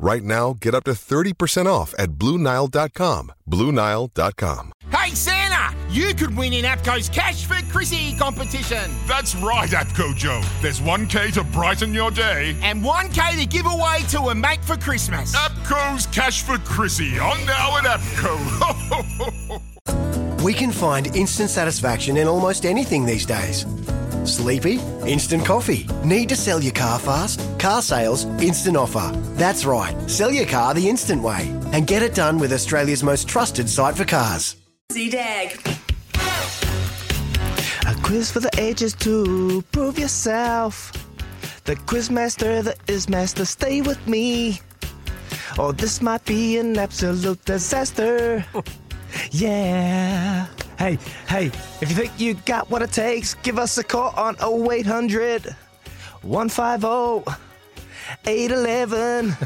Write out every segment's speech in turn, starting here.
Right now, get up to 30% off at BlueNile.com. BlueNile.com. Hey Santa, you could win in APCO's Cash for Chrissy competition. That's right, APCO Joe. There's 1K to brighten your day. And 1K to give away to a mate for Christmas. APCO's Cash for Chrissy on now at APCO. We can find instant satisfaction in almost anything these days. Sleepy? Instant coffee. Need to sell your car fast? Car sales, instant offer. That's right. Sell your car the instant way and get it done with Australia's most trusted site for cars. Z-Dag. A quiz for the ages to prove yourself. The quizmaster, the is master, stay with me. Or this might be an absolute disaster. yeah. Hey, hey, if you think you got what it takes, give us a call on 0800 150 811.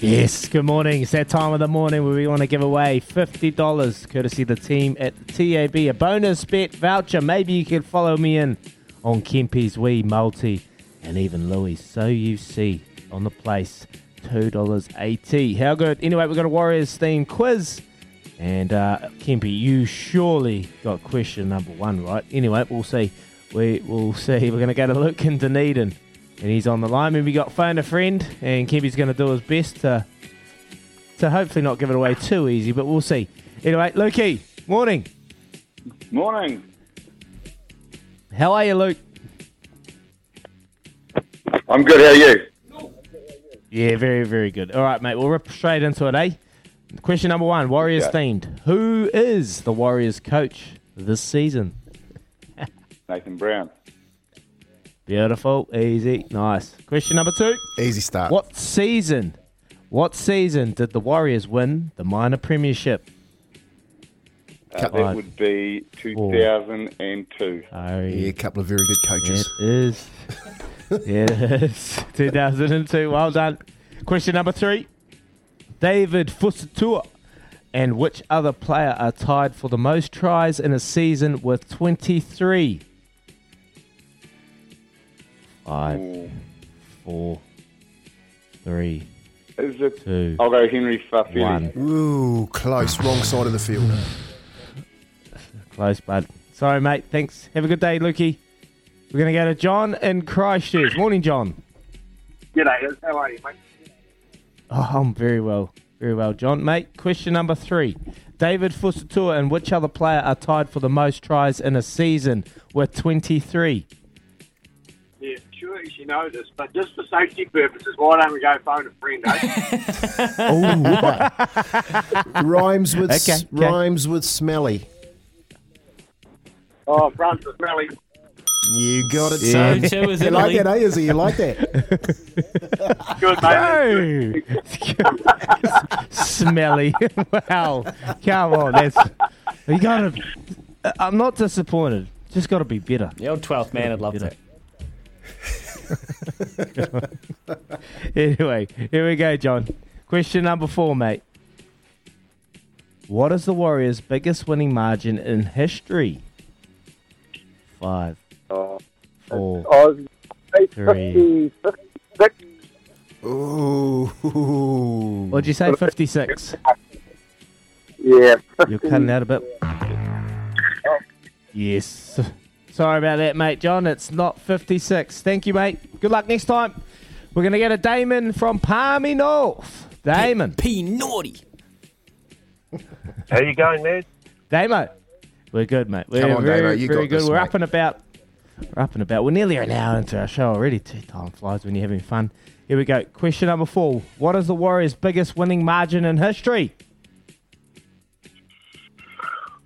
Yes, good morning. It's that time of the morning where we want to give away $50 courtesy the team at TAB. A bonus bet voucher. Maybe you can follow me in on Kempy's Wee Multi and even Louis. So you see on the place $2.80. How good? Anyway, we've got a Warriors theme quiz. And uh, Kempy, you surely got question number one right. Anyway, we'll see. We will see. We're going to go to Luke in Dunedin, and he's on the line. And we got phone a friend, and Kempy's going to do his best to to hopefully not give it away too easy, but we'll see. Anyway, Lukey, morning. Morning. How are you, Luke? I'm good. How are you? Yeah, very, very good. All right, mate. We'll rip straight into it, eh? Question number one: Warriors Yeah. themed. Who is the Warriors coach this season? Nathan Brown. Beautiful, easy, nice. Question number two. Easy start. What season? What season did the Warriors win the minor premiership? Uh, that line. would be 2002. Oh, Yeah, a couple of very good coaches. It is. it is. 2002. Well done. Question number three. David Fusitu'a and which other player are tied for the most tries in a season with 23? Five, Ooh. four, three, Is it? two, I'll go Henry Fa'afili. one. Ooh, close. Wrong side of the field. Close, bud. Sorry, mate. Thanks. Have a good day, Lukey. We're going to go to John in Christchurch. Morning, John. G'day. How are you, mate? Oh, I'm very well. Very well, John. Mate, question number three. David Fusitu'a and which other player are tied for the most tries in a season with 23? Yeah, sure she knows this, but just for safety purposes, why don't we go phone a friend, eh? Ooh, rhymes with Okay, okay. rhymes with smelly. oh, Francis Meli. You got it, Yeah. son. So is you it like that, eh? Is it? You like that? Good, mate. No! Smelly. wow. Come on. That's. You got to. I'm not disappointed. Just got to be better. The old 12th man would love Better. that. Anyway, here we go, John. Question number four, mate. What is the Warriors' biggest winning margin in history? Five, Oh, four, I was Three. 50, 56. Ooh. What'd you say? 56. Yeah. You're cutting out a bit. Yes. Sorry about that, mate. John, it's not 56. Thank you, mate. Good luck next time. We're going to get a Damon from Palmy North. Damon. P naughty. How you going, man? Damo. We're good, mate. We're Come on, very, Davo, you very got good. this, We're mate. up and about. We're up and about. We're nearly an hour into our show already. Two time flies when you're having fun. Here we go. Question number four. What is the Warriors' biggest winning margin in history?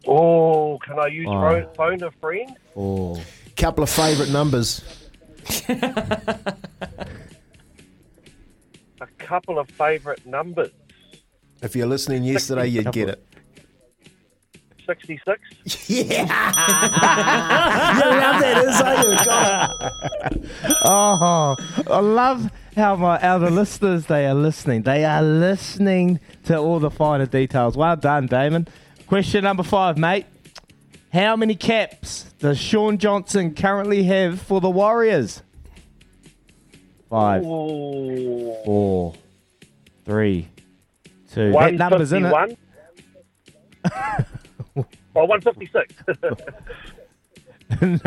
Oh, can I use Oh. phone, phone a friend? Oh. Couple of favourite numbers. A couple of favourite numbers. If you're listening yesterday, you'd get it. 66. Yeah. you love that, is you? Got Oh, I love how my other listeners they are listening. They are listening to all the finer details. Well done, Damon. Question number five, mate. How many caps does Shaun Johnson currently have for the Warriors? Five, Ooh. four, three, two. That number's in it. 151. oh, 156. no.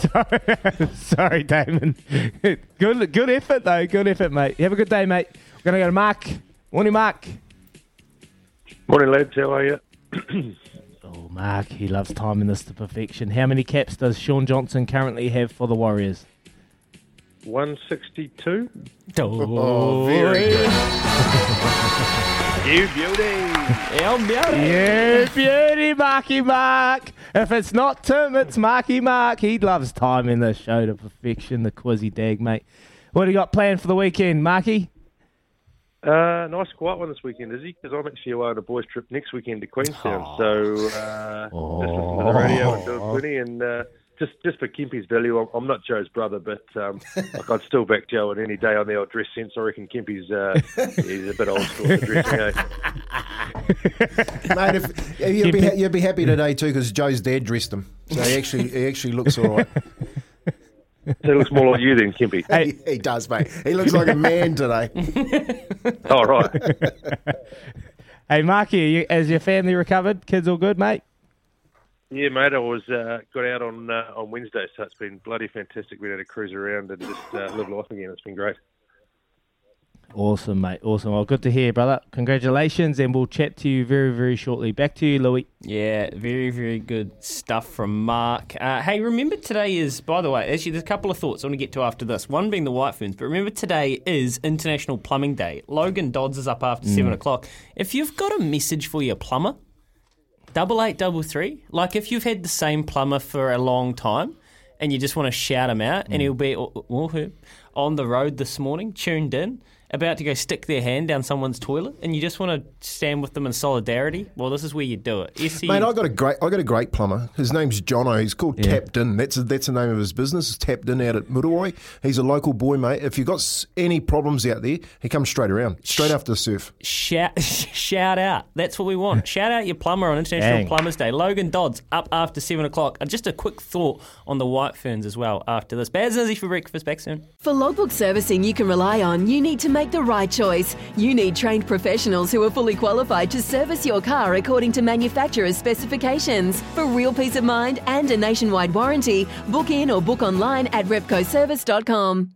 Sorry, sorry, Damon. Good, good effort though. Good effort, mate. You Have a good day, mate. We're gonna go to Mark. Morning, Mark. Morning, lads. How are you? Oh, Mark, he loves timing this to perfection. How many caps does Shaun Johnson currently have for the Warriors? 162. Oh, very good. You beauty. El beauty. Yeah, beauty, Marky Mark. If it's not Tim, it's Marky Mark. He loves timing the show to perfection, the quizzy dag, mate. What do you got planned for the weekend, Marky? Uh, nice quiet one this weekend, is he? Because I'm actually away on a boys' trip next weekend to Queenstown. So uh, just listen to the radio and doing plenty. And uh, just just for Kempy's value, I'm, I'm not Joe's brother, but um, like I'd still back Joe on any day on the old dress sense. I reckon Kempy's uh, he's a bit old school for dressing. Eh? Mate, if, you'd, be, you'd be happy today too because Joe's dad dressed him. So he actually, he actually looks all right. He looks more like you than Kempy. he, he does, mate. He looks like a man today. All right. Hey, Marky, you, has your family recovered? Kids all good, mate? Yeah, mate. I was uh, got out on uh, on Wednesday, so it's been bloody fantastic. We had a cruise around and just uh, live life again. It's been great. Awesome, mate. Awesome. Well, good to hear, brother. Congratulations, and we'll chat to you very, very shortly. Back to you, Louis. Yeah, very, very good stuff from Mark. Uh, hey, remember today is, by the way, actually, there's a couple of thoughts I want to get to after this. One being the White Ferns, but remember today is International Plumbing Day. Logan Dodds is up after Mm. 7 o'clock. If you've got a message for your plumber, double eight, double three. Like if you've had the same plumber for a long time and you just want to shout him out, Mm. and he'll be or- or on the road this morning, tuned in, about to go stick their hand down someone's toilet, and you just want to stand with them in solidarity. Well, this is where you do it. SE Mate, I got a great, I got a great plumber. His name's Jono. He's called Yeah. Tapped In. That's that's the name of his business. It's Tapped In out at Muriwai. He's a local boy, mate. If you've got any problems out there, he comes straight around, straight after the surf. shout shout out. That's what we want. shout out your plumber on International Dang. Plumbers Day. Logan Dodds up after seven o'clock. And just a quick thought on the White Ferns as well after this. Baz Izzy for breakfast. Back soon. For logbook servicing you can rely on, you need to make the right choice. You need trained professionals who are fully qualified to service your car according to manufacturer's specifications. For real peace of mind and a nationwide warranty, book in or book online at repcoservice.com.